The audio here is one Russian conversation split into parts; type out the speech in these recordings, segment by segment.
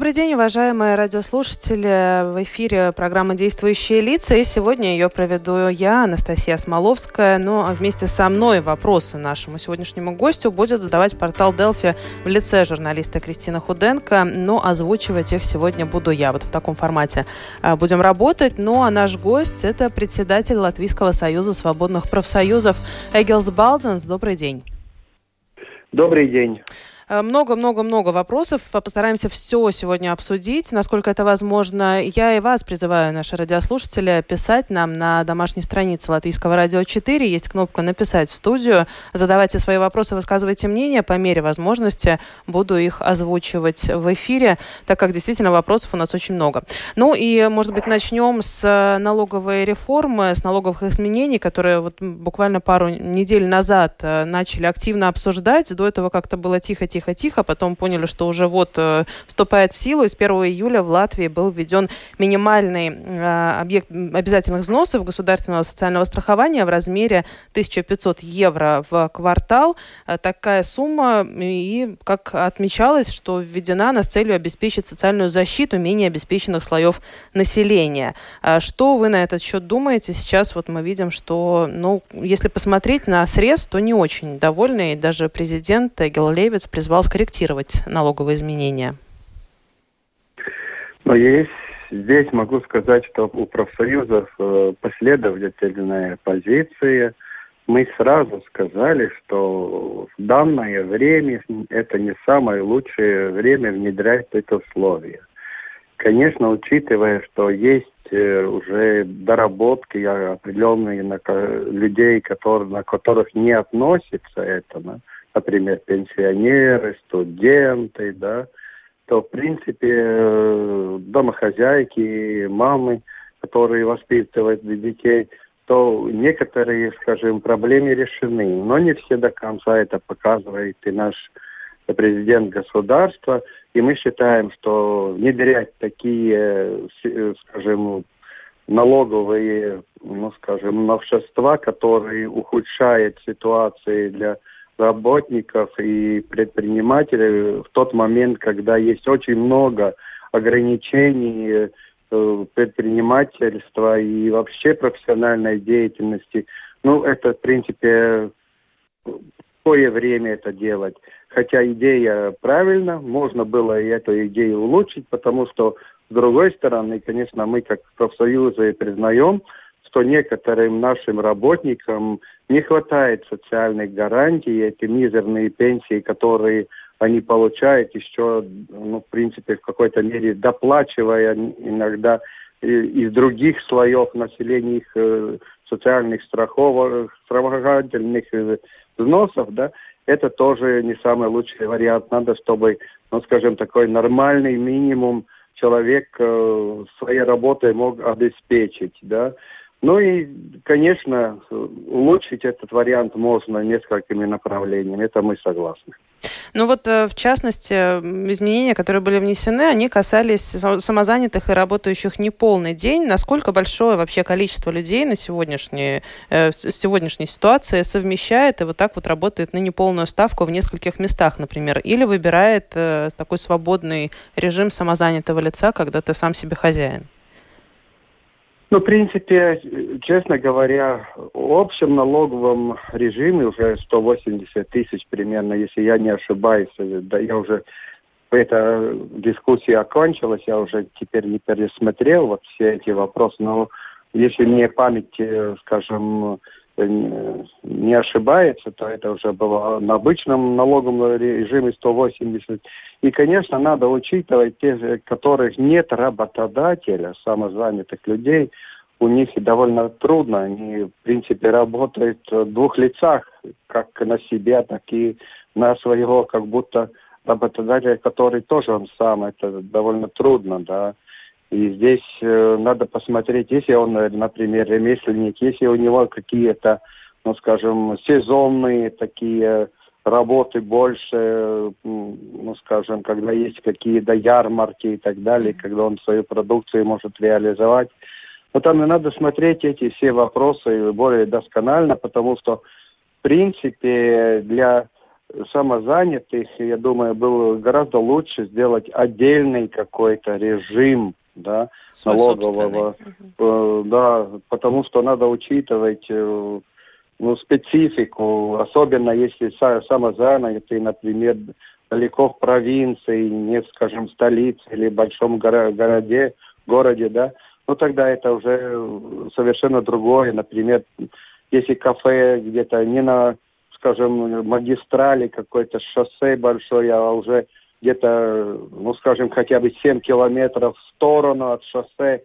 Добрый день, уважаемые радиослушатели. В эфире программа «Действующие лица», и сегодня ее проведу я, Анастасия Смоловская. Но ну, а вместе со мной вопросы нашему сегодняшнему гостю будет задавать портал Делфи в лице журналиста Кристина Худенко, но озвучивать их сегодня буду я. Вот в таком формате а, будем работать. Ну а наш гость – это председатель Латвийского союза свободных профсоюзов Эгилс Балденс. Добрый день. Добрый день. Э, много-много-много вопросов. Постараемся все сегодня обсудить, насколько это возможно. Я и вас призываю, наши радиослушатели, писать нам на домашней странице Латвийского радио 4. Есть кнопка «Написать в студию». Задавайте свои вопросы, высказывайте мнение. По мере возможности буду их озвучивать в эфире, так как действительно вопросов у нас очень много. Ну и, может быть, начнем с налоговой реформы, с налоговых изменений, которые вот буквально пару недель назад э, начали активно обсуждать. До этого как-то было тихо-тихо тихо-тихо, потом поняли, что уже вот э, вступает в силу, и с 1 июля в Латвии был введен минимальный э, объект обязательных взносов государственного социального страхования в размере 1500 евро в квартал. Э, такая сумма, и как отмечалось, что введена она с целью обеспечить социальную защиту менее обеспеченных слоев населения. Что вы на этот счет думаете? Сейчас вот мы видим, что, ну, если посмотреть на срез, то не очень довольны, и даже президент Гел Левиц призвал призвал скорректировать налоговые изменения? Но есть здесь могу сказать, что у профсоюзов э, последовательная позиция. Мы сразу сказали, что в данное время это не самое лучшее время внедрять это условие. Конечно, учитывая, что есть э, уже доработки определенные на людей, которые, на которых не относится это, например, пенсионеры, студенты, да, то, в принципе, э, домохозяйки, мамы, которые воспитывают детей, то некоторые, скажем, проблемы решены. Но не все до конца это показывает и наш президент государства. И мы считаем, что внедрять такие, э, скажем, налоговые, ну, скажем, новшества, которые ухудшают ситуацию для работников и предпринимателей в тот момент, когда есть очень много ограничений э, предпринимательства и вообще профессиональной деятельности. Ну, это, в принципе, какое время это делать. Хотя идея правильна, можно было и эту идею улучшить, потому что, с другой стороны, конечно, мы как профсоюзы признаем, что некоторым нашим работникам не хватает социальных гарантий, эти мизерные пенсии, которые они получают еще, ну, в принципе, в какой-то мере доплачивая иногда из других слоев населения их э, социальных страховок, страховательных э, взносов, да, это тоже не самый лучший вариант. Надо, чтобы, ну, скажем, такой нормальный минимум человек э, своей работой мог обеспечить, да. Ну и, конечно, улучшить этот вариант можно несколькими направлениями, это мы согласны. Ну вот, э, в частности, изменения, которые были внесены, они касались самозанятых и работающих не полный день. Насколько большое вообще количество людей на сегодняшней, э, сегодняшней ситуации совмещает и вот так вот работает на неполную ставку в нескольких местах, например, или выбирает э, такой свободный режим самозанятого лица, когда ты сам себе хозяин? Ну, в принципе, честно говоря, в общем налоговом режиме уже 180 тысяч примерно, если я не ошибаюсь. Да, я уже эта дискуссия окончилась, я уже теперь не пересмотрел вот все эти вопросы, но если мне память, э, скажем, не ошибается, то это уже было на обычном налоговом режиме 180. И, конечно, надо учитывать тех, которых нет работодателя, самозанятых людей, у них довольно трудно. Они, в принципе, работают в двух лицах, как на себя, так и на своего, как будто работодателя, который тоже он сам. Это довольно трудно, да. И здесь э, надо посмотреть, если он, например, ремесленник, если у него какие-то, ну, скажем, сезонные такие работы больше, ну, скажем, когда есть какие-то ярмарки и так далее, когда он свою продукцию может реализовать. Но там и надо смотреть эти все вопросы более досконально, потому что, в принципе, для самозанятых, я думаю, было гораздо лучше сделать отдельный какой-то режим, да, Свой налогового, э, да, потому что надо учитывать э, ну, специфику, особенно если самозанятый, например, далеко в провинции, не, скажем, в столице или большом горо городе, городе, да, ну тогда это уже совершенно другое. Например, если кафе где-то не на, скажем, магистрали какой-то шоссе большое, а уже где-то, ну, скажем, хотя бы 7 километров в сторону от шоссе,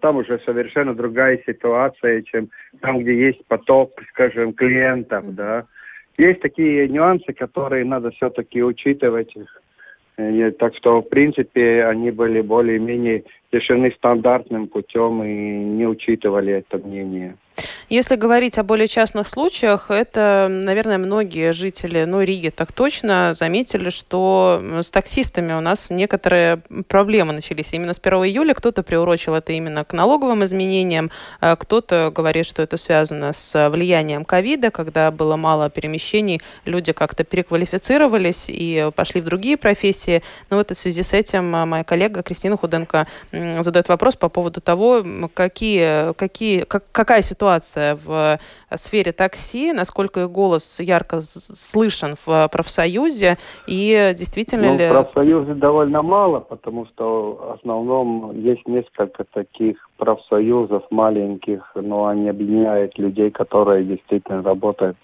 там уже совершенно другая ситуация, чем там, где есть поток, скажем, клиентов, да. Есть такие нюансы, которые надо все-таки учитывать. И, так что, в принципе, они были более-менее решены стандартным путем и не учитывали это мнение. Если говорить о более частных случаях, это, наверное, многие жители, ну, Риги так точно заметили, что с таксистами у нас некоторые проблемы начались. Именно с 1 июля кто-то приурочил это именно к налоговым изменениям, а кто-то говорит, что это связано с влиянием ковида, когда было мало перемещений, люди как-то переквалифицировались и пошли в другие профессии. Но вот в связи с этим а, моя коллега Кристина Худенко задает вопрос по поводу того, какие, какие, как, какая ситуация в э, сфере такси, насколько их голос ярко слышен в профсоюзе, и действительно ну, ли... В профсоюзе довольно мало, потому что в основном есть несколько таких профсоюзов маленьких, но они объединяют людей, которые действительно работают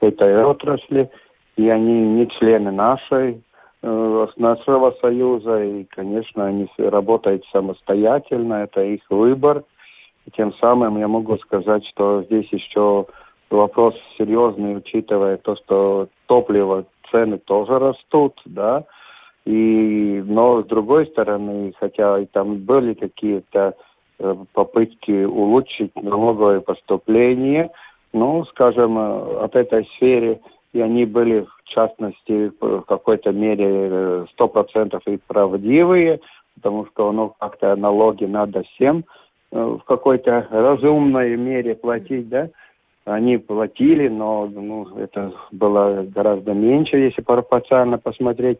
в этой отрасли, и они не члены нашей э, нашего союза, и, конечно, они работают самостоятельно, это их выбор – и тем самым я могу сказать, что здесь еще вопрос серьезный, учитывая то, что топливо цены тоже растут, да, и, но с другой стороны, хотя и там были какие-то э, попытки улучшить налоговое поступление, ну, скажем, э, от этой сферы, и они были, в частности, в какой-то мере э, сто процентов и правдивые, потому что, ну, как-то налоги надо всем Э, в какой-то разумной мере платить, да, они платили, но ну, это было гораздо меньше, если пропорционально посмотреть,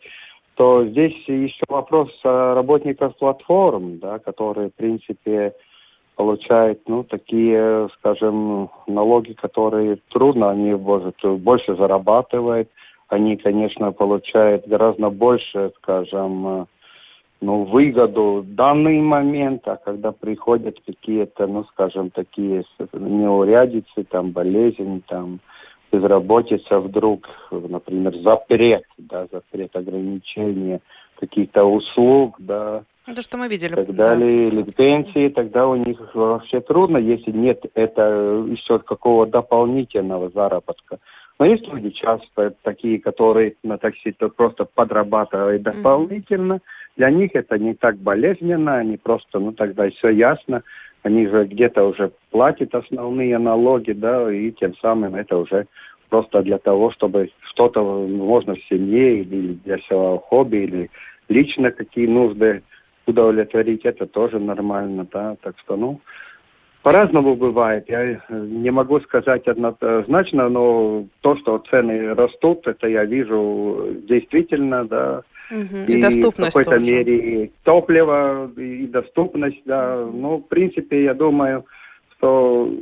то здесь еще вопрос работников платформ, да, которые, в принципе, получают, ну, такие, скажем, налоги, которые трудно, они, может, больше зарабатывают, они, конечно, получают гораздо больше, скажем, ну, выгоду в данный момент, а когда приходят какие-то, ну, скажем, такие неурядицы, там, болезни, там, безработица вдруг, например, запрет, да, запрет ограничения каких-то услуг, да, это что мы видели. Так далее, да. или пенсии, тогда у них вообще трудно, если нет это еще какого дополнительного заработка. Но есть люди часто такие, которые на такси то просто подрабатывают дополнительно. Mm-hmm для них это не так болезненно, они просто, ну тогда все ясно, они же где-то уже платят основные налоги, да, и тем самым это уже просто для того, чтобы что-то, можно в семье или для своего хобби, или лично какие нужды удовлетворить, это тоже нормально, да, так что, ну, по-разному бывает. Я не могу сказать однозначно, но то, что цены растут, это я вижу действительно, да, Угу. И, и доступность в какой-то тоже. мере топливо, и доступность, да. Ну, в принципе, я думаю, что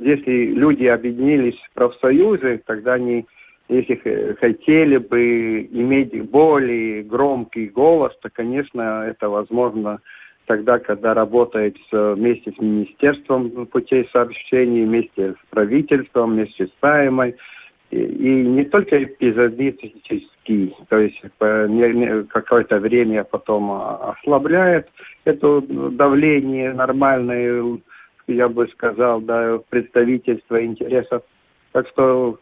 если люди объединились в профсоюзы, тогда они, если хотели бы иметь более громкий голос, то, конечно, это возможно тогда, когда работает вместе с Министерством путей сообщений, вместе с правительством, вместе с Саймой, и не только эпизодический, то есть какое-то время потом ослабляет это давление нормальное, я бы сказал, да, представительство интересов. Так что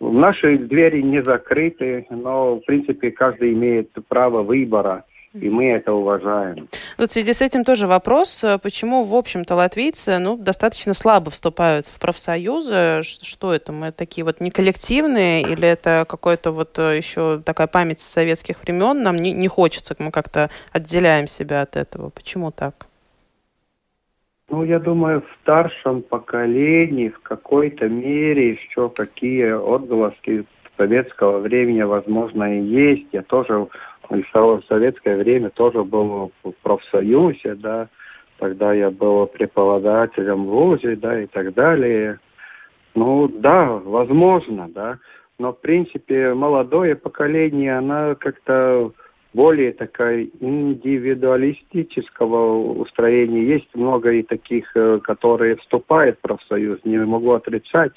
наши двери не закрыты, но, в принципе, каждый имеет право выбора, и мы это уважаем. Вот в связи с этим тоже вопрос, э, почему, в общем-то, латвийцы ну, достаточно слабо вступают в профсоюзы? Что это? Мы такие вот не коллективные или это какой-то вот э, еще такая память советских времен? Нам не, не хочется, мы как-то отделяем себя от этого. Почему так? Ну, я думаю, в старшем поколении в какой-то мере еще какие отголоски советского времени, возможно, и есть. Я тоже в советское время тоже был в профсоюзе, да, тогда я был преподавателем в ВУЗе, да, и так далее. Ну, да, возможно, да, но, в принципе, молодое поколение, оно как-то более такая индивидуалистического устроения. Есть много и таких, э, которые вступают в профсоюз, не могу отрицать.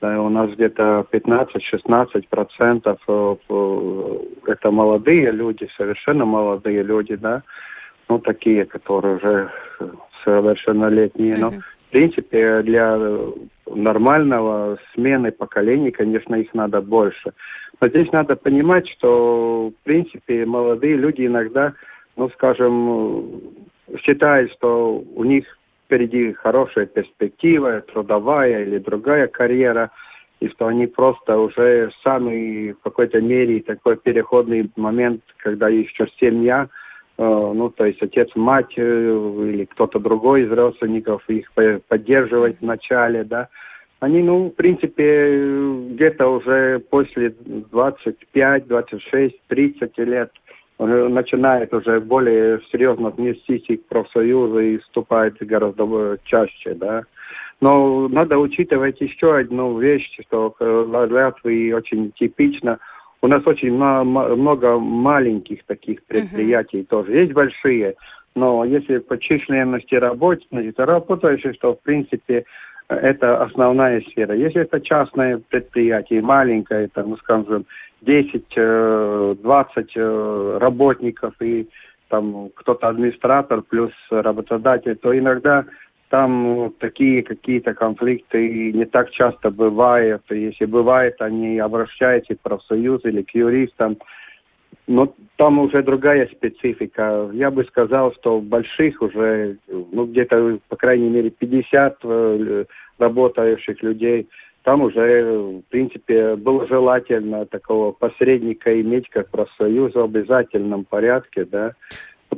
Да, у нас где-то 15-16 процентов э, это молодые люди, совершенно молодые люди, да, ну, такие, которые уже совершеннолетние. Но, в принципе, для нормального смены поколений, конечно, их надо больше. Но здесь надо понимать, что, в принципе, молодые люди иногда, ну, скажем, считают, что у них впереди хорошая перспектива, трудовая или другая карьера, и что они просто уже сами в какой-то мере такой переходный момент, когда еще семья, э, ну, то есть отец, мать э, или кто-то другой из родственников их поддерживать вначале, да, они, ну, в принципе, где-то уже после 25, 26, 30 лет начинает уже более серьезно отнестись к профсоюзу и вступает гораздо чаще, да. Но надо учитывать еще одну вещь, что в Латвии очень типично. У нас очень много маленьких таких предприятий uh-huh. тоже. Есть большие, но если по численности работников, работающих, что в принципе это основная сфера. Если это частное предприятие, маленькое, это, ну, скажем, 10-20 э, э, работников и там кто-то администратор плюс работодатель, то иногда там такие какие-то конфликты не так часто бывают. Если бывает, они обращаются к профсоюзу или к юристам. Но там уже другая специфика. Я бы сказал, что больших уже, ну, где-то, по крайней мере, 50 э, работающих людей – там уже, в принципе, было желательно такого посредника иметь, как профсоюз в обязательном порядке, да.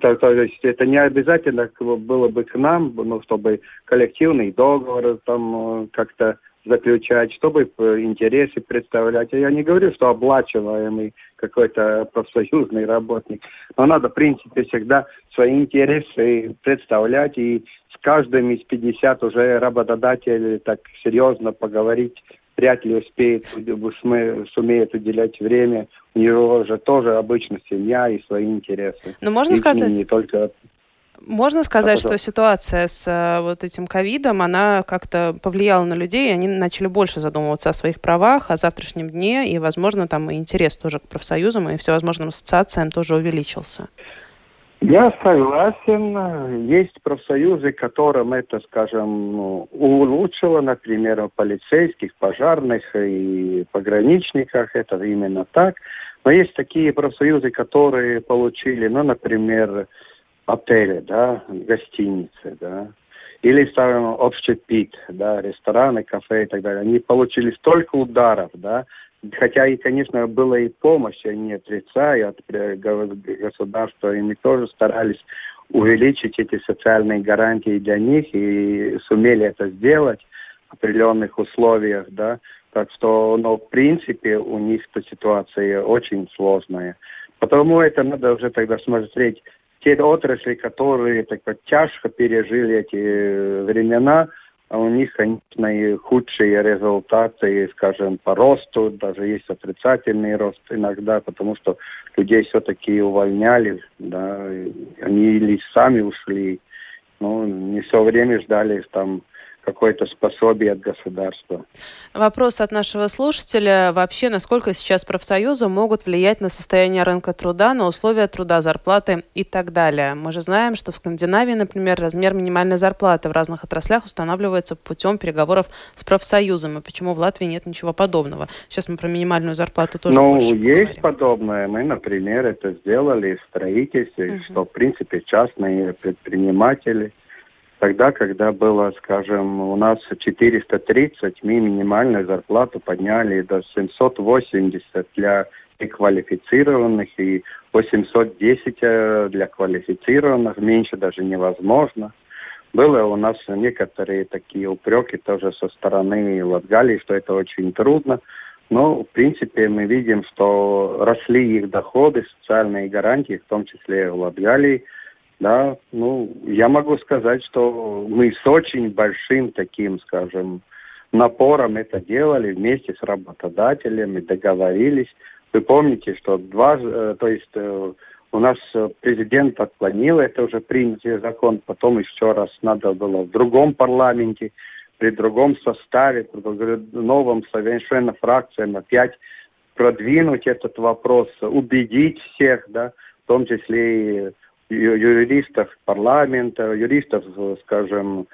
То, есть это не обязательно было бы к нам, ну, чтобы коллективный договор там э, как-то заключать, чтобы э, интересы представлять. Я не говорю, что оплачиваемый какой-то профсоюзный работник, но надо, в принципе, всегда свои интересы представлять, и каждым из 50 уже работодатель так серьезно поговорить вряд ли успеет, сумеет уделять время. У него же тоже обычно семья и свои интересы. Но можно и сказать... Не только можно сказать, что ситуация с э, вот этим ковидом, она как-то повлияла на людей, и они начали больше задумываться о своих правах, о завтрашнем дне, и, возможно, там и интерес тоже к профсоюзам и всевозможным ассоциациям тоже увеличился. Я согласен. Есть профсоюзы, которым это, скажем, ну, улучшило, например, в полицейских, пожарных и пограничниках. Это именно так. Но есть такие профсоюзы, которые получили, ну, например, отели, да, гостиницы, да, или, скажем, общепит, да, рестораны, кафе и так далее. Они получили столько ударов, да, хотя и, конечно, была и помощь, я не отрицаю от государства, и мы тоже старались увеличить эти социальные гарантии для них и сумели это сделать в определенных условиях, да. Так что, но в принципе у них эта ситуация очень сложная. Потому это надо уже тогда смотреть те отрасли, которые так вот тяжко пережили эти э, времена, у них, конечно, и худшие результаты, скажем, по росту, даже есть отрицательный рост иногда, потому что людей все-таки увольняли, да, они или сами ушли, ну, не все время ждали там какое-то способие от государства. Вопрос от нашего слушателя. Вообще, насколько сейчас профсоюзы могут влиять на состояние рынка труда, на условия труда, зарплаты и так далее? Мы же знаем, что в Скандинавии, например, размер минимальной зарплаты в разных отраслях устанавливается путем переговоров с профсоюзом. И почему в Латвии нет ничего подобного? Сейчас мы про минимальную зарплату тоже Ну, есть поговорим. подобное. Мы, например, это сделали в строительстве, угу. что, в принципе, частные предприниматели – Тогда, когда было, скажем, у нас 430, мы минимальную зарплату подняли до 780 для неквалифицированных и 810 э, для квалифицированных, меньше даже невозможно. Было у нас некоторые такие упреки тоже со стороны Латгалии, что это очень трудно. Но, в принципе, мы видим, что росли их доходы, социальные гарантии, в том числе в Латгалии – да, ну, я могу сказать, что мы с очень большим таким, скажем, напором это делали вместе с работодателями, договорились. Вы помните, что два, э, то есть э, у нас президент отклонил, это уже принятый закон, потом еще раз надо было в другом парламенте, при другом составе, при новом совершенно фракциям опять продвинуть этот вопрос, убедить всех, да, в том числе и юристов парламента, юристов, скажем,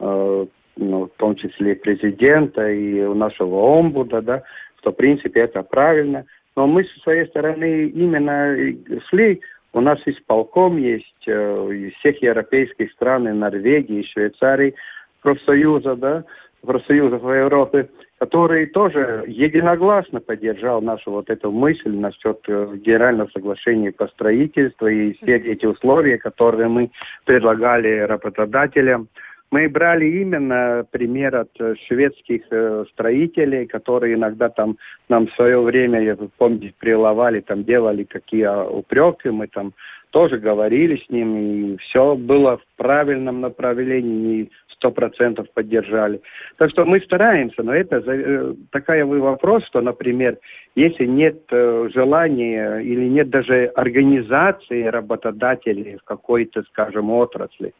э, ну, в том числе президента и нашего омбуда, да, что в принципе это правильно. Но мы со своей стороны именно шли, у нас исполком есть э, из всех европейских стран, Норвегии, Швейцарии, профсоюза, да, профсоюзов в Европе, который тоже единогласно поддержал нашу вот эту мысль насчет э, генерального соглашения по строительству и все эти условия, которые мы предлагали работодателям. Мы брали именно пример от э, шведских э, строителей, которые иногда там нам в свое время, я помню, приловали, там делали какие упреки, мы там тоже говорили с ним, и все было в правильном направлении, сто процентов поддержали. Так что мы стараемся, но это э, такая вы вопрос, что, например, если нет э, желания или нет даже организации работодателей в какой-то, скажем, отрасли,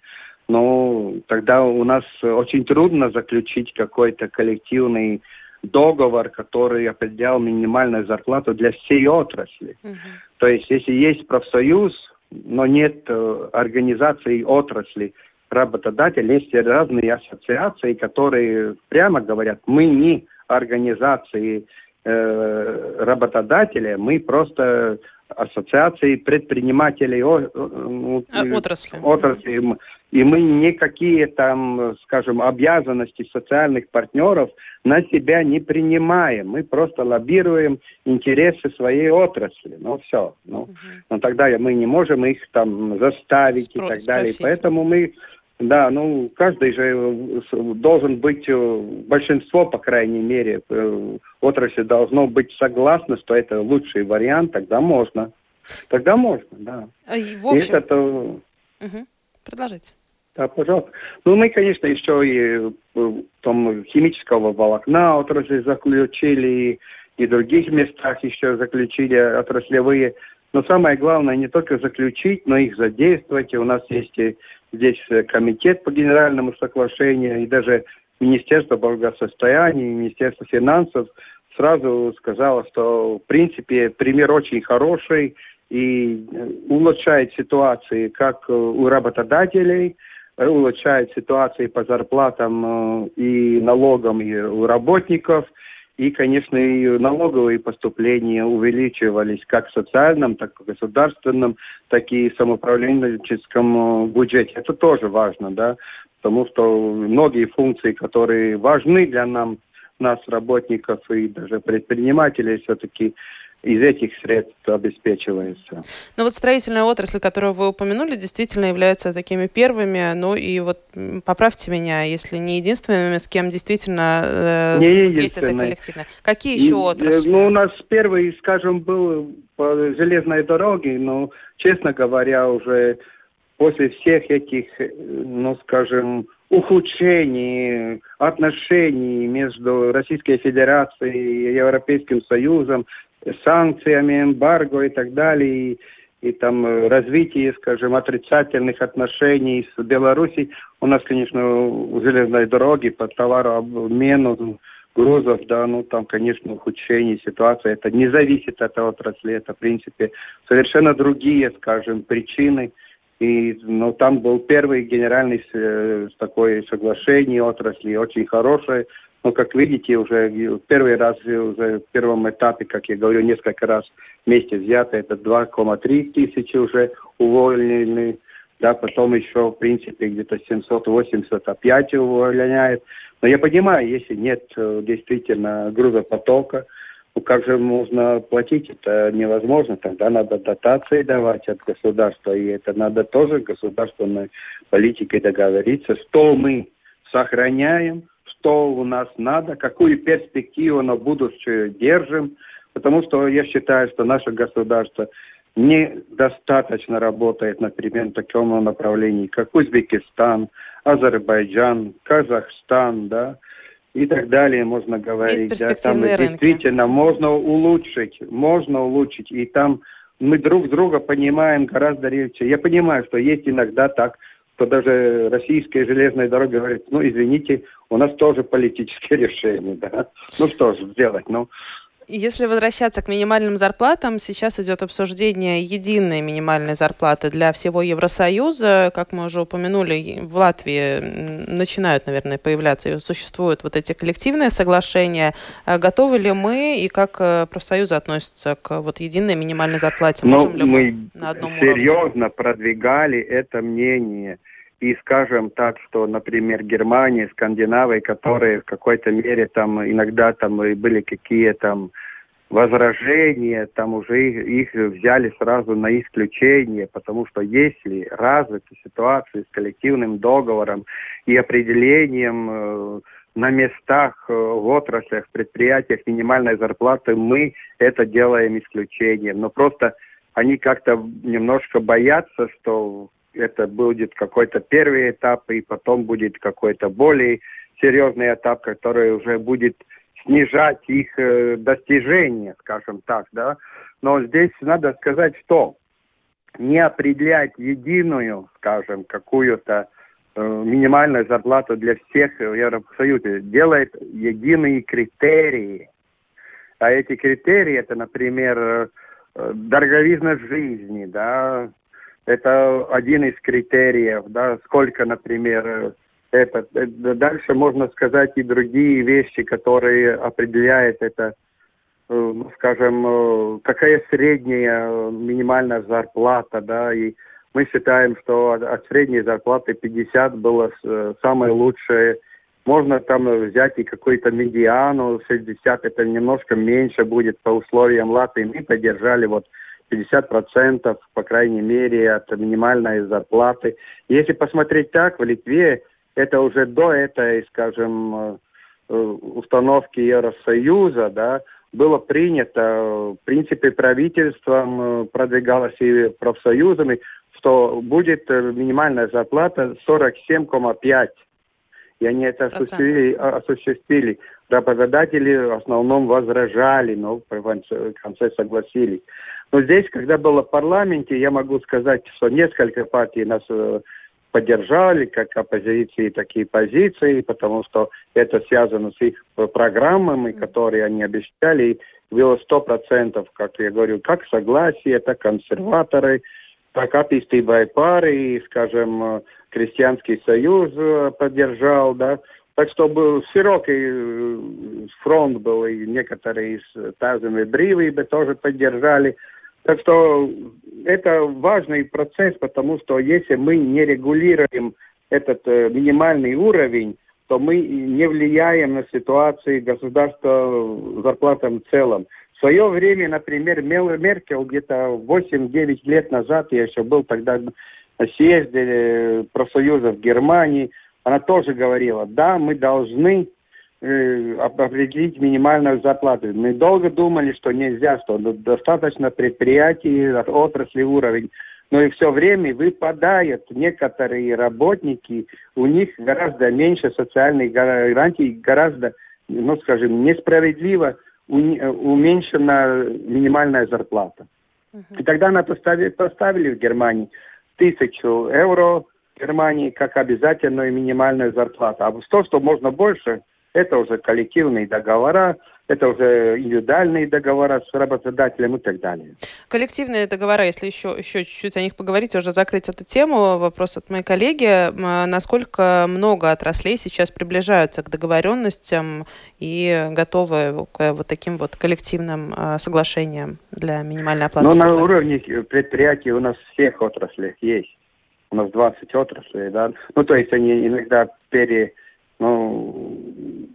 ну, тогда у нас очень трудно заключить какой-то коллективный договор, который определял минимальную зарплату для всей отрасли. Угу. То есть, если есть профсоюз, но нет э, организации отрасли, работодатель, есть разные ассоциации, которые прямо говорят, мы не организации э, работодателя, мы просто ассоциации предпринимателей о, ну, а, отрасли. отрасли. И мы никакие там, скажем, обязанности социальных партнеров на себя не принимаем. Мы просто лоббируем интересы своей отрасли. Ну все. Ну, угу. Но тогда мы не можем их там заставить Спро- и так далее. Спросить. Поэтому мы да, ну каждый же э, должен быть, э, большинство, по крайней мере, э, отрасли должно быть согласно, что это лучший вариант, тогда можно. Тогда можно, да. А, в общем... это... Угу. Продолжите. Да, пожалуйста. Ну, мы, конечно, еще и там химического волокна отрасли заключили, и в других местах еще заключили отраслевые. Но самое главное не только заключить, но их задействовать. И у нас есть здесь э, комитет по генеральному соглашению и даже Министерство благосостояния, Министерство финансов сразу сказало, что в принципе пример очень хороший и э, улучшает ситуации как э, у работодателей, улучшает ситуации по зарплатам и налогам и у работников – и, конечно, и налоговые поступления увеличивались как в социальном, так и в государственном, так и в самоуправленческом э, бюджете. Это тоже важно, да, потому что многие функции, которые важны для нам, нас, работников и даже предпринимателей, все-таки из этих средств обеспечивается. Ну вот строительная отрасль, которую вы упомянули, действительно является такими первыми. Ну и вот поправьте меня, если не единственными, с кем действительно э, не есть это коллективное. Какие еще отрасли? Ну у нас первый, скажем, был по железной дороге, но, честно говоря, уже после всех этих, ну скажем, ухудшений отношений между Российской Федерацией и Европейским Союзом, санкциями, эмбарго и так далее. И, и там э, развитие, скажем, отрицательных отношений с Белоруссией. У нас, конечно, железной дороги по товарообмену грузов, да, ну там, конечно, ухудшение ситуации. Это не зависит от отрасли, это, в принципе, совершенно другие, скажем, причины. И, ну, там был первый генеральный э, такое соглашение отрасли, очень хорошее. Но, как видите, уже первый раз, уже в первом этапе, как я говорю, несколько раз вместе взято, это 2,3 тысячи уже уволены. Да, потом еще, в принципе, где-то 780 опять увольняет. Но я понимаю, если нет э, действительно грузопотока, ну как же можно платить? Это невозможно. Тогда надо дотации давать от государства. И это надо тоже государственной политикой договориться, что мы сохраняем, что у нас надо, какую перспективу на будущее держим. Потому что я считаю, что наше государство недостаточно работает, например, в таком направлении, как Узбекистан, Азербайджан, Казахстан, да, и так далее можно говорить. да, там рынки. действительно можно улучшить, можно улучшить, и там мы друг друга понимаем гораздо легче. Я понимаю, что есть иногда так, что даже российская железная дорога говорит, ну, извините, у нас тоже политические решения, да. Ну, что же сделать, ну... Если возвращаться к минимальным зарплатам, сейчас идет обсуждение единой минимальной зарплаты для всего Евросоюза. Как мы уже упомянули, в Латвии начинают, наверное, появляться и существуют вот эти коллективные соглашения. А готовы ли мы и как э, профсоюзы относятся к вот единой минимальной зарплате? Можем ну, ли мы, мы на одном серьезно уровне? продвигали это мнение. И скажем так, что, например, Германия, Скандинавия, которые в какой-то мере там иногда там и были какие там возражения, там уже их, их взяли сразу на исключение, потому что если развиты ситуации с коллективным договором и определением э, на местах, э, в отраслях, в предприятиях минимальной зарплаты, мы это делаем исключением. Но просто они как-то немножко боятся, что это будет какой-то первый этап, и потом будет какой-то более серьезный этап, который уже будет снижать их э, достижения, скажем так, да. Но здесь надо сказать, что не определять единую, скажем, какую-то э, минимальную зарплату для всех в Евросоюзе, делает единые критерии. А эти критерии, это, например, э, дороговизна жизни, да, это один из критериев, да, сколько, например, это. Дальше можно сказать и другие вещи, которые определяют это, э, ну, скажем, э, какая средняя минимальная зарплата, да, и мы считаем, что от средней зарплаты 50 было э, самое лучшее. Можно там взять и какой-то медиану, 60 это немножко меньше будет по условиям Латвии. Мы поддержали вот 50%, по крайней мере, от минимальной зарплаты. Если посмотреть так, в Литве это уже до этой, скажем, э, э, установки Евросоюза, да, было принято, в принципе, правительством э, продвигалось и профсоюзами, что будет минимальная зарплата 47,5. И они это осуществили, осуществили. Работодатели в основном возражали, но в конце согласились. Но здесь, когда было в парламенте, я могу сказать, что несколько партий нас э, поддержали, как оппозиции, такие позиции, потому что это связано с их программами, которые они обещали. И было сто процентов, как я говорю, как согласие, так консерваторы, так attīstībai пары, скажем, э, Крестьянский союз э, поддержал, да. Так что был широкий фронт был, и некоторые из Тазами Бривы тоже поддержали. Так что это важный процесс, потому что если мы не регулируем этот э, минимальный уровень, то мы не влияем на ситуацию государства зарплатам в целом. В свое время, например, Меркель где-то 8-9 лет назад, я еще был тогда на съезде э, профсоюзов Германии, она тоже говорила, да, мы должны э, определить минимальную зарплату. Мы долго думали, что нельзя, что достаточно предприятий, отрасли уровень. Но и все время выпадают некоторые работники, у них гораздо меньше социальных гарантий, гораздо, ну скажем, несправедливо уменьшена минимальная зарплата. И тогда она поставили, поставили в Германии тысячу евро Германии как обязательную минимальную зарплату. А то, что можно больше, это уже коллективные договора, это уже индивидуальные договора с работодателем и так далее. Коллективные договора, если еще, еще чуть-чуть о них поговорить, уже закрыть эту тему, вопрос от моей коллеги. Насколько много отраслей сейчас приближаются к договоренностям и готовы к вот таким вот коллективным а, соглашениям для минимальной оплаты? Ну, на уровне предприятий у нас всех отраслей есть. У нас 20 отраслей, да. Ну, то есть они иногда пере ну,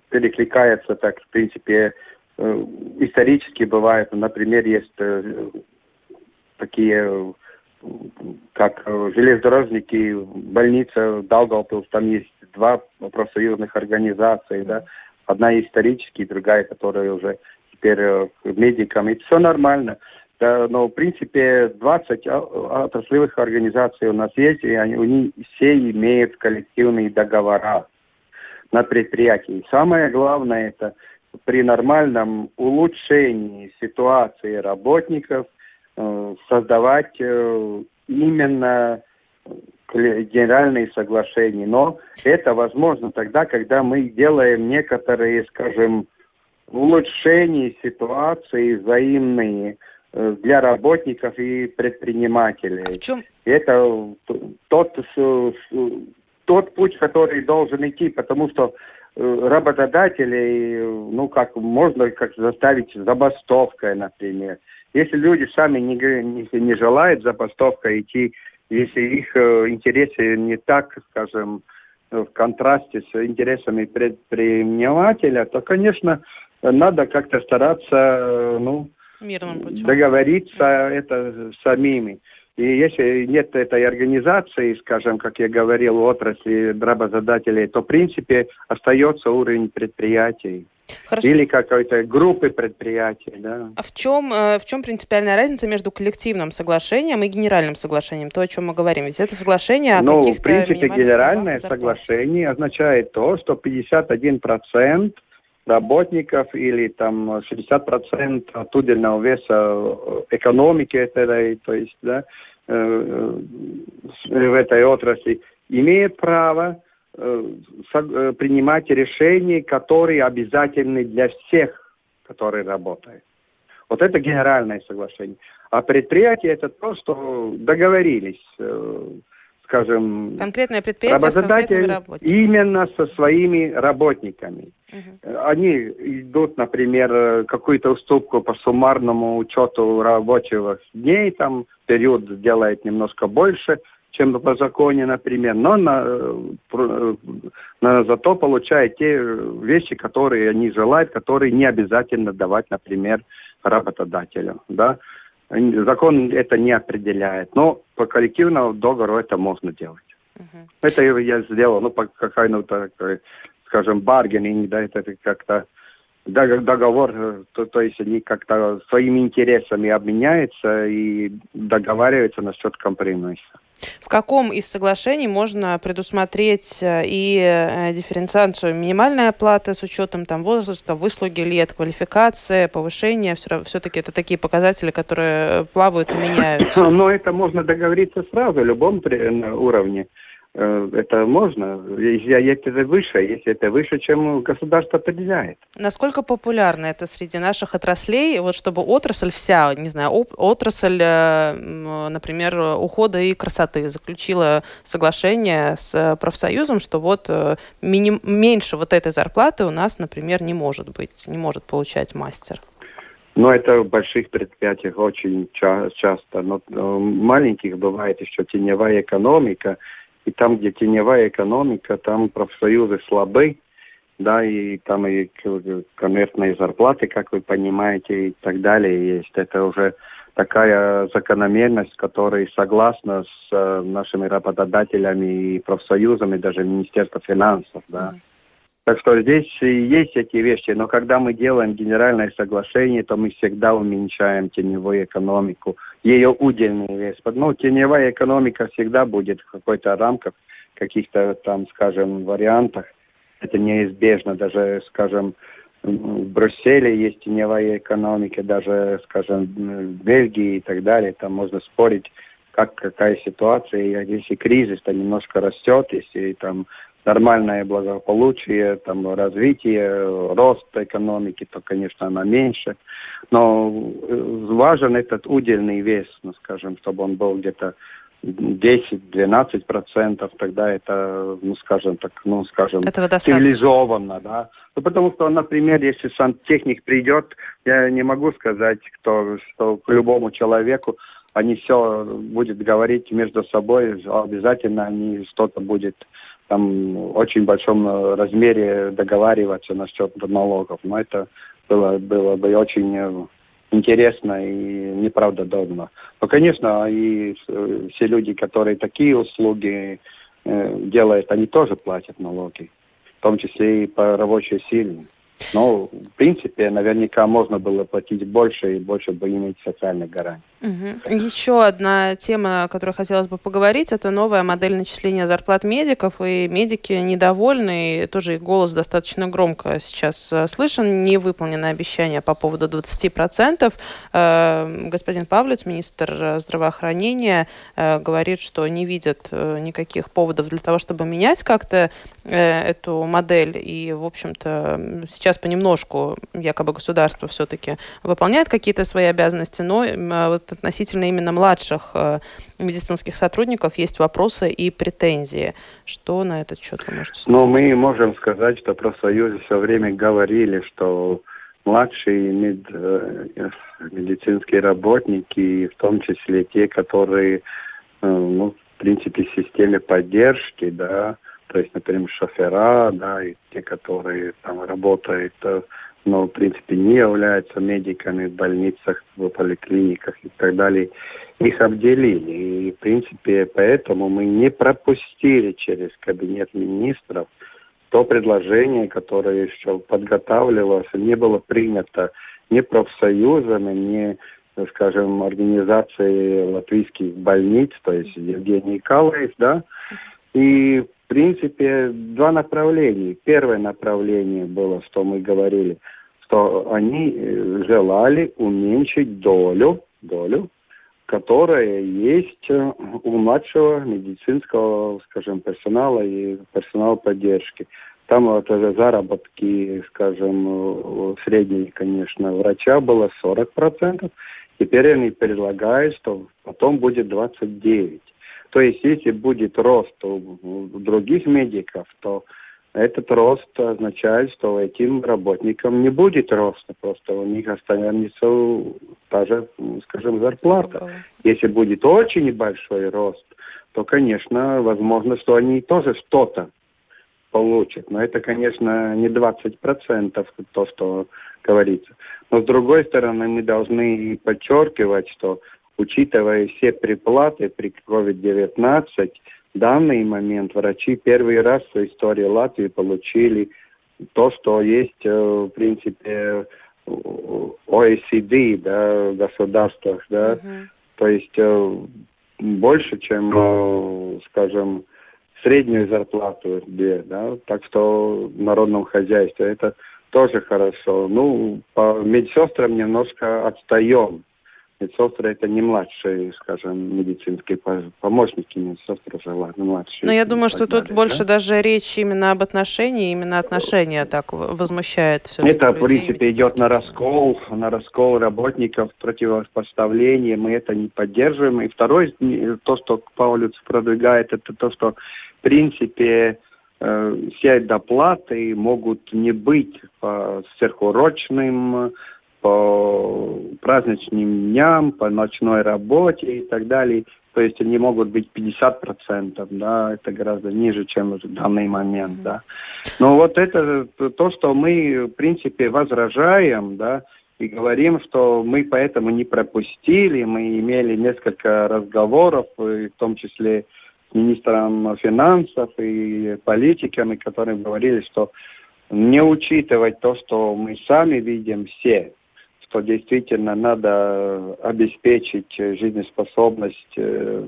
перекликается так, в принципе, э, исторически бывает. Например, есть э, такие, как железнодорожники, больница Даугавпилс, там есть два профсоюзных организации, да, одна исторически, другая, которая уже теперь э, медикам, и все нормально. Да, но, в принципе, 20 отраслевых организаций у нас есть, и они, они все имеют коллективные договора на предприятии. самое главное это при нормальном улучшении ситуации работников э, создавать э, именно генеральные соглашения. Но это возможно тогда, когда мы делаем некоторые, скажем, улучшения ситуации взаимные э, для работников и предпринимателей. А в чем? Это тот тот путь, который должен идти, потому что э, работодателей, ну, как можно как заставить забастовкой, например. Если люди сами не, не, не желают забастовкой идти, если их э, интересы не так, скажем, в контрасте с интересами предпринимателя, то, конечно, надо как-то стараться, э, ну, договориться это самими. И если нет этой организации, скажем, как я говорил, отрасли работодателей, то, в принципе, остается уровень предприятий. Хорошо. Или какой-то группы предприятий, да. А в чем, э, в чем принципиальная разница между коллективным соглашением и генеральным соглашением? То, о чем мы говорим. Ведь это соглашение о ну, в принципе, генеральное соглашение означает то, что 51% работников или там 60% от удельного веса э, экономики этой, то есть, да, Э, в этой отрасли имеет право э, э, принимать решения, которые обязательны для всех, которые работают. Вот это генеральное соглашение. А предприятие это то, что договорились, скажем, Конкретное предприятие работодатель с именно со своими работниками. Угу. Они идут, например, какую-то уступку по суммарному учету рабочих дней, там период делает немножко больше, чем по законе, например, но на, на, зато получает те вещи, которые они желают, которые не обязательно давать, например, работодателю, да. Закон это не определяет, но по коллективному договору это можно делать. Uh-huh. Это я сделал, ну, по какой-то, скажем, баргенинг, да, это как-то договор, э, то, то есть они как-то своими интересами обменяются и договариваются насчет компромисса. В каком из соглашений можно предусмотреть э, и э, дифференциацию минимальной оплаты с учетом там, возраста, выслуги лет, квалификации, повышения? Все-таки это такие показатели, которые плавают и меняются. Но это можно договориться сразу, в любом уровне. Э, это можно, если это выше, если это выше, чем государство определяет. Насколько популярно это среди наших отраслей, вот чтобы отрасль вся, не знаю, отрасль, э, например, ухода и красоты заключила соглашение с профсоюзом, что вот э, миним, меньше вот этой зарплаты у нас, например, не может быть, не может получать мастер? Но это в больших предприятиях очень ча- часто. Но маленьких бывает еще теневая экономика – и там, где теневая экономика, там профсоюзы слабы, да, и там и коммерчные зарплаты, как вы понимаете, и так далее есть. Это уже такая закономерность, которая согласна с э, нашими работодателями и профсоюзами, даже Министерство финансов, да. Mm-hmm. Так что здесь есть эти вещи, но когда мы делаем генеральное соглашение, то мы всегда уменьшаем теневую экономику, ее удельный вес. Ну, теневая экономика всегда будет в какой-то рамках, каких-то там, скажем, вариантах. Это неизбежно. Даже, скажем, в Брюсселе есть теневая экономика, даже, скажем, в Бельгии и так далее. Там можно спорить, как какая ситуация. И если кризис-то немножко растет, если там нормальное благополучие, там развитие, рост экономики, то, конечно, она меньше. Но э, важен этот удельный вес, ну, скажем, чтобы он был где-то 10-12 процентов, тогда это, ну, скажем так, ну, скажем, цивилизованно, да. Ну, потому что, например, если сантехник придет, я не могу сказать, кто, что к любому человеку они все будет говорить между собой, обязательно они что-то будет там очень большом размере договариваться насчет налогов. Но это было, было бы очень интересно и неправдоподобно. Но, конечно, и э, все люди, которые такие услуги э, делают, они тоже платят налоги, в том числе и по рабочей силе. Но, в принципе, наверняка можно было платить больше и больше бы иметь социальных гарантий. Угу. Еще одна тема, о которой хотелось бы поговорить, это новая модель начисления зарплат медиков. И медики недовольны, и тоже их голос достаточно громко сейчас э, слышен. Невыполнено обещание по поводу 20%. Э, господин Павлец, министр здравоохранения, э, говорит, что не видят никаких поводов для того, чтобы менять как-то эту модель. И, в общем-то, сейчас понемножку якобы государство все-таки выполняет какие-то свои обязанности, но вот относительно именно младших э, медицинских сотрудников есть вопросы и претензии. Что на этот счет вы можете сказать? Ну, мы можем сказать, что профсоюзы все время говорили, что младшие мед, э, медицинские работники, в том числе те, которые, э, ну, в принципе, в системе поддержки, да, то есть, например, шофера, да, и те, которые там работают но, в принципе, не являются медиками в больницах, в поликлиниках и так далее, их обделили. И, в принципе, поэтому мы не пропустили через кабинет министров то предложение, которое еще подготавливалось, не было принято ни профсоюзами, ни, скажем, организацией латвийских больниц, то есть Евгений Николаев, да, и принципе, два направления. Первое направление было, что мы говорили, что они э, желали уменьшить долю, долю, которая есть э, у младшего медицинского, скажем, персонала и персонала поддержки. Там вот заработки, скажем, средние, конечно, врача было 40%. Теперь они предлагают, что потом будет 29%. То есть, если будет рост у других медиков, то этот рост означает, что этим работникам не будет роста, просто у них останется та же, скажем, зарплата. Если будет очень небольшой рост, то, конечно, возможно, что они тоже что-то получат. Но это, конечно, не 20% то, что говорится. Но, с другой стороны, мы должны подчеркивать, что учитывая все приплаты при COVID-19, в данный момент врачи первый раз в истории Латвии получили то, что есть, э, в принципе, OECD, да, государствах, да, uh-huh. то есть э, больше, чем, э, скажем, среднюю зарплату, да, так что в народном хозяйстве это тоже хорошо. Ну, по медсестрам немножко отстаем, Медсестры это не младшие, скажем, медицинские помощники медсестры, уже ладно, младшие. Но я думаю, что далее, тут да? больше даже речь именно об отношении, именно отношения так возмущает все. Это, в принципе, идет на раскол, на раскол работников, противопоставление, мы это не поддерживаем. И второе, то, что Паулюц продвигает, это то, что, в принципе, э, все доплаты могут не быть сверхурочным по праздничным дням, по ночной работе и так далее. То есть они могут быть 50%, да, это гораздо ниже, чем в данный момент, да. Но вот это то, что мы, в принципе, возражаем, да, и говорим, что мы поэтому не пропустили, мы имели несколько разговоров, в том числе с министром финансов и политиками, которые говорили, что не учитывать то, что мы сами видим все, что действительно надо обеспечить жизнеспособность э,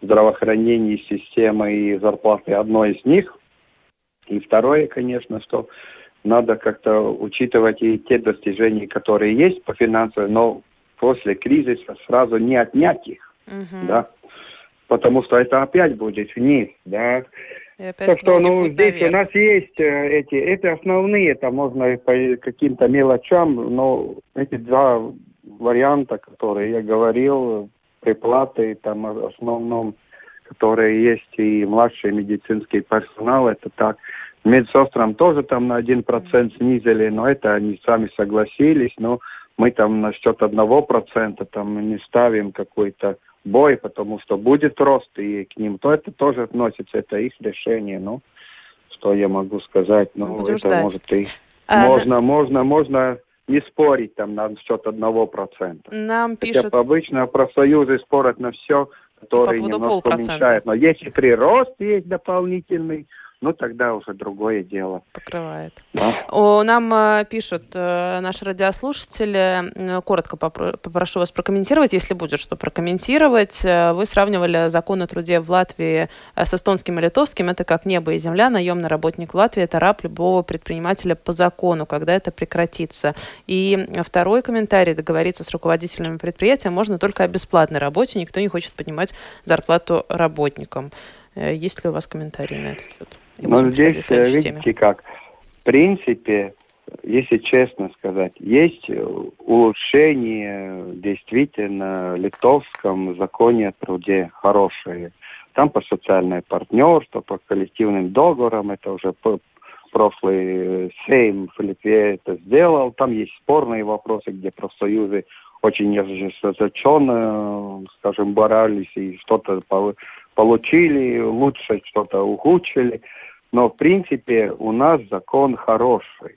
здравоохранения системы и зарплаты одной из них. И второе, конечно, что надо как-то учитывать и те достижения, которые есть по финансовым, но после кризиса сразу не отнять их, угу. да, потому что это опять будет вниз, да. Так что, ну, здесь наверх. у нас есть э, эти, это основные, это можно по каким-то мелочам, но эти два варианта, которые я говорил, приплаты, там, в основном, которые есть и младший медицинский персонал, это так. Медсестрам тоже там на один процент снизили, но это они сами согласились, но мы там на счет одного процента там не ставим какой-то бой, потому что будет рост и к ним, то это тоже относится, это их решение. Ну, что я могу сказать? Ну, Будем это ждать. может и... А, можно, на... можно, можно не спорить там на счет одного процента. Нам пишут... Хотя обычно профсоюзы спорят на все, которые немножко уменьшают. Но если прирост есть дополнительный, ну тогда уже другое дело. Покрывает. Да. О, нам э, пишут э, наши радиослушатели, э, коротко попрошу вас прокомментировать, если будет что прокомментировать. Э, вы сравнивали закон о труде в Латвии э, с эстонским и литовским. Это как небо и земля. Наемный работник в Латвии – это раб любого предпринимателя по закону, когда это прекратится. И второй комментарий. Договориться с руководителями предприятия можно только о бесплатной работе. Никто не хочет поднимать зарплату работникам. Есть ли у вас комментарии на этот счет? Но здесь, э, видите как, в принципе, если честно сказать, есть улучшение действительно в литовском законе о труде хорошие. Там по социальное партнерство, по коллективным договорам, это уже прошлый Сейм в Литве это сделал. Там есть спорные вопросы, где профсоюзы очень ожесточенно, скажем, боролись и что-то получили, лучше что-то ухудшили. Но, в принципе, у нас закон хороший.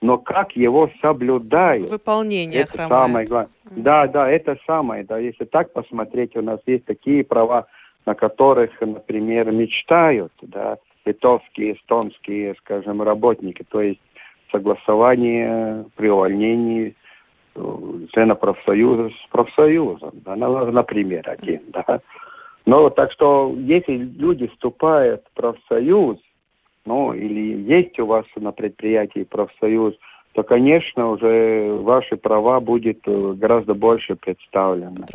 Но как его соблюдают? Выполнение это хромает. самое главное. Mm-hmm. Да, да, это самое. Да, если так посмотреть, у нас есть такие права, на которых, например, мечтают, да, литовские, эстонские, скажем, работники. То есть согласование при увольнении э, члена профсоюза с профсоюзом, да, например, один, да. Но так что если люди вступают в профсоюз, ну, или есть у вас на предприятии профсоюз, то, конечно, уже ваши права будет э, гораздо больше представлены.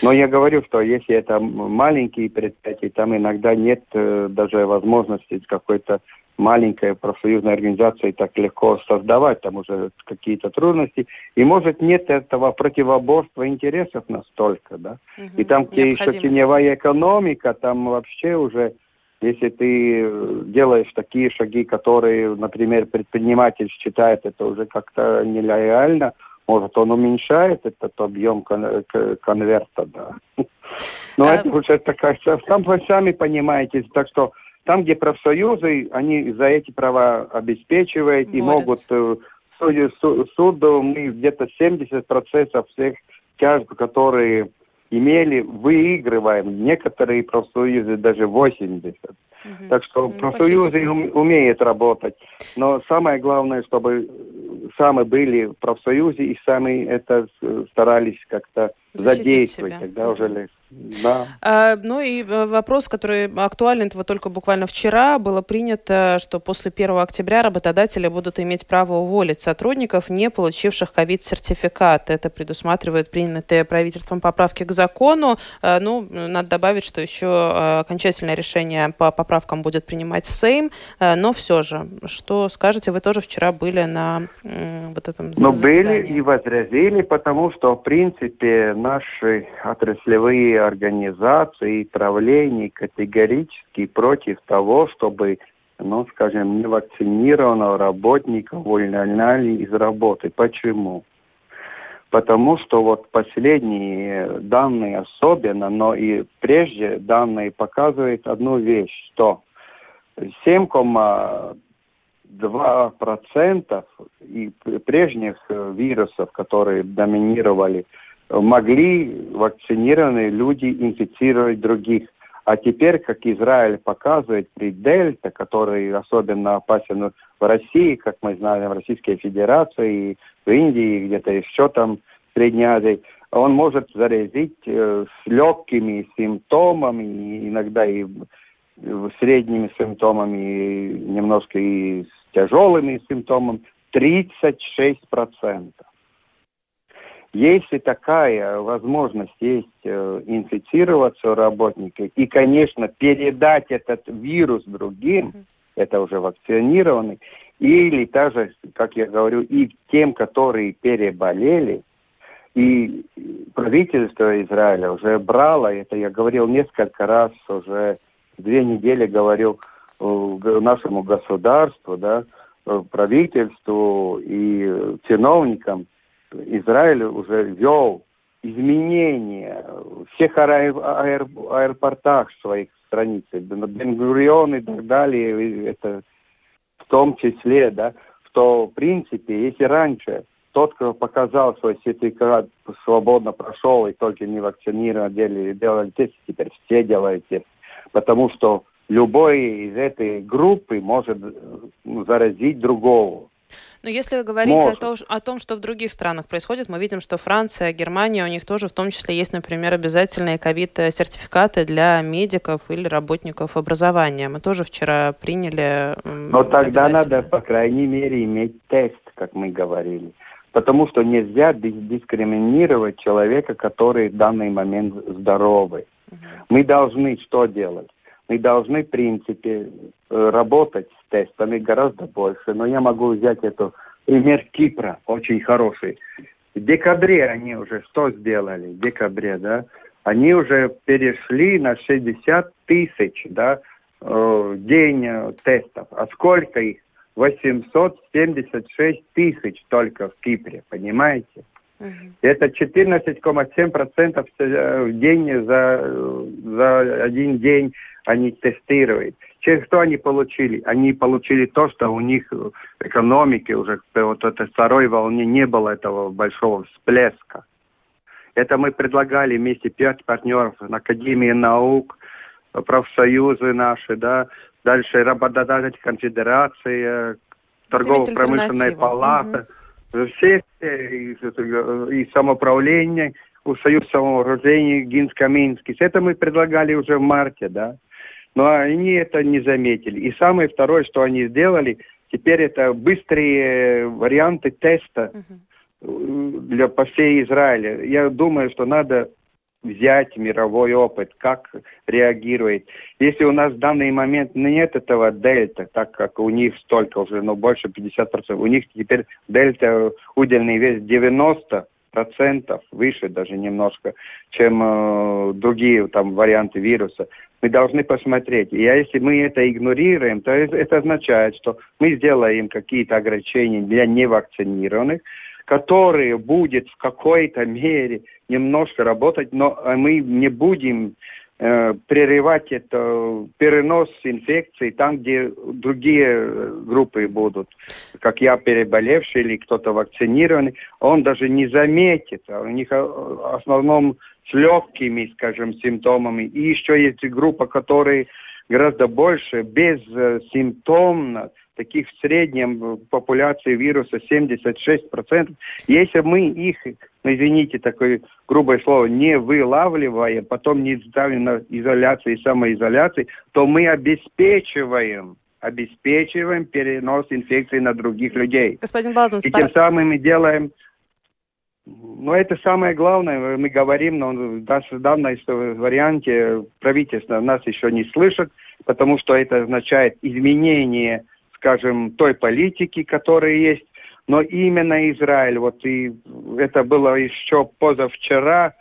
Но я говорю, что если это маленькие предприятия, там иногда нет э, даже возможности какой-то маленькой профсоюзной организации так легко создавать, там уже какие-то трудности. И может нет этого противоборства интересов настолько, да. Угу. И там, где еще теневая экономика, там вообще уже если ты делаешь такие шаги, которые, например, предприниматель считает это уже как-то нелояльно, может, он уменьшает этот объем кон- конверта, да. Но а... это уже такая, сам вы сами понимаете, так что там, где профсоюзы, они за эти права обеспечивают Борец. и могут э, судью, суду мы где-то 70% всех тяжб, которые имели, выигрываем. Некоторые профсоюзы даже 80. Угу. Так что ну, профсоюзы умеют работать. Но самое главное, чтобы сами были в профсоюзе и сами это старались как-то задействовать. Себя. Тогда угу. уже да. А, ну и э, вопрос, который актуален, это вот только буквально вчера было принято, что после 1 октября работодатели будут иметь право уволить сотрудников, не получивших ковид-сертификат. Это предусматривает принятые правительством поправки к закону. А, ну, надо добавить, что еще э, окончательное решение по поправкам будет принимать Сейм, а, но все же, что скажете, вы тоже вчера были на вот этом Ну, были и возразили, потому что, в принципе, наши отраслевые организации и правлений категорически против того, чтобы, ну, скажем, невакцинированного работника увольняли из работы. Почему? Потому что вот последние данные особенно, но и прежде данные показывают одну вещь, что 7,2% и прежних вирусов, которые доминировали могли вакцинированные люди инфицировать других. А теперь, как Израиль показывает при Дельта, который особенно опасен в России, как мы знаем, в Российской Федерации, и в Индии, где-то еще там в Средней Азии, он может заразить э, с легкими симптомами, иногда и средними симптомами, и немножко и с тяжелыми симптомами, 36%. Если такая возможность есть э, инфицироваться у работника и, конечно, передать этот вирус другим, mm-hmm. это уже вакцинированный, или даже, как я говорю, и тем, которые переболели, и правительство Израиля уже брало, это я говорил несколько раз, уже две недели говорил э, нашему государству, да, э, правительству и чиновникам, Израиль уже ввел изменения в всех аэр, аэр, аэропортах своих страниц, Бенгурион и так далее, это в том числе, да, что, в принципе, если раньше тот, кто показал свой сертификат, свободно прошел и только не вакцинирован, делали, делали тест, теперь все делают тест. Потому что любой из этой группы может ну, заразить другого. Но если говорить о, то, о том, что в других странах происходит, мы видим, что Франция, Германия, у них тоже в том числе есть, например, обязательные ковид-сертификаты для медиков или работников образования. Мы тоже вчера приняли Но тогда надо, по крайней мере, иметь тест, как мы говорили. Потому что нельзя дискриминировать человека, который в данный момент здоровый. Мы должны что делать? Мы должны, в принципе, э, работать тестами гораздо больше. Но я могу взять эту пример Кипра, очень хороший. В декабре они уже что сделали? В декабре, да? Они уже перешли на 60 тысяч, да, э, день э, тестов. А сколько их? 876 тысяч только в Кипре, понимаете? Угу. Это 14,7% в день за, за один день они тестируют. Через что они получили? Они получили то, что у них в экономике уже вот этой второй волне не было этого большого всплеска. Это мы предлагали вместе пять партнеров, Академии наук, профсоюзы наши, да, дальше работодатель конфедерация, торгово-промышленная палата, угу. все, и, и самоуправление, Союз самовооружений Гинск-Каминский. Это мы предлагали уже в марте, да. Но они это не заметили. И самое второе, что они сделали, теперь это быстрые варианты теста угу. для по всей Израиля. Я думаю, что надо взять мировой опыт, как реагирует. Если у нас в данный момент нет этого дельта, так как у них столько уже, ну, больше 50%, у них теперь дельта удельный вес 90 процентов выше даже немножко, чем э, другие там варианты вируса. Мы должны посмотреть. И если мы это игнорируем, то это означает, что мы сделаем какие-то ограничения для невакцинированных, которые будет в какой-то мере немножко работать, но мы не будем э, прерывать это перенос инфекции там, где другие группы будут, как я переболевший или кто-то вакцинированный, он даже не заметит. А у них э, в основном с легкими, скажем, симптомами. И еще есть группа, которые гораздо больше, без э, симптомно, таких в среднем в популяции вируса 76%. Если мы их, ну, извините, такое грубое слово, не вылавливаем, потом не ставим на изоляцию и самоизоляцию, то мы обеспечиваем обеспечиваем перенос инфекции на других людей. Господин Балзан, и тем самым мы делаем но это самое главное, мы говорим, но в данном варианте правительство нас еще не слышит, потому что это означает изменение, скажем, той политики, которая есть. Но именно Израиль, вот и это было еще позавчера,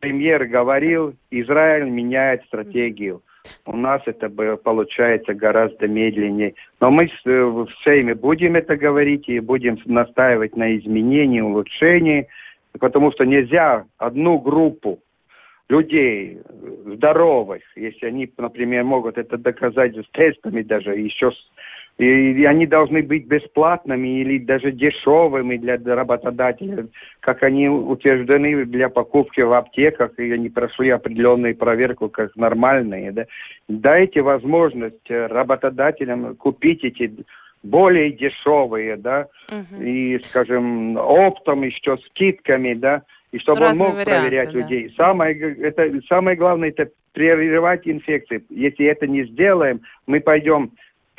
премьер говорил, Израиль меняет стратегию. У нас это получается гораздо медленнее. Но мы с всеми будем это говорить и будем настаивать на изменении, улучшении – потому что нельзя одну группу людей здоровых, если они, например, могут это доказать с тестами даже, еще и они должны быть бесплатными или даже дешевыми для работодателя, как они утверждены для покупки в аптеках, и они прошли определенную проверку как нормальные. Да? Дайте возможность работодателям купить эти более дешевые, да, угу. и, скажем, оптом еще скидками, да, и чтобы Разные он мог варианты, проверять да. людей. Самое, это, самое главное, это прерывать инфекции. Если это не сделаем, мы пойдем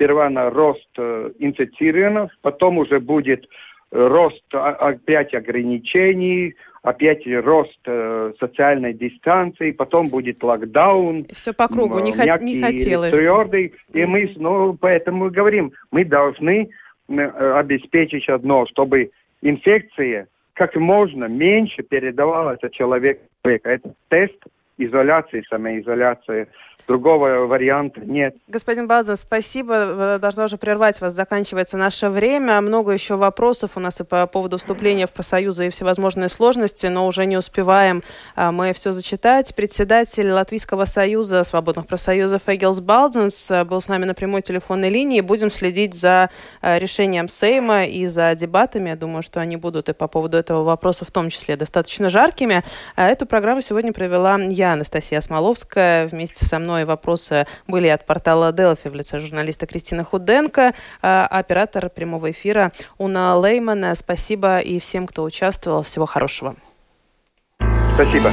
сперва на рост э, инфицированных, потом уже будет рост опять ограничений, опять рост э, социальной дистанции, потом будет локдаун. Все по кругу, не, мягкий, не хотелось. Твердый. И мы, ну, поэтому говорим, мы должны э, обеспечить одно, чтобы инфекция как можно меньше передавалась от человека. Это тест изоляции, самоизоляции. Другого варианта нет. Господин База, спасибо. Должна уже прервать вас. Заканчивается наше время. Много еще вопросов у нас и по поводу вступления в профсоюзы и всевозможные сложности, но уже не успеваем а, мы все зачитать. Председатель Латвийского союза свободных профсоюзов Эгилс Балденс а, был с нами на прямой телефонной линии. Будем следить за а, решением Сейма и за дебатами. Я думаю, что они будут и по поводу этого вопроса в том числе достаточно жаркими. Эту программу сегодня провела я, Анастасия Смоловская, вместе со мной вопросы были от портала Делфи в лице журналиста Кристины Худенко, а оператор прямого эфира Уна Леймана. Спасибо и всем, кто участвовал. Всего хорошего. Спасибо.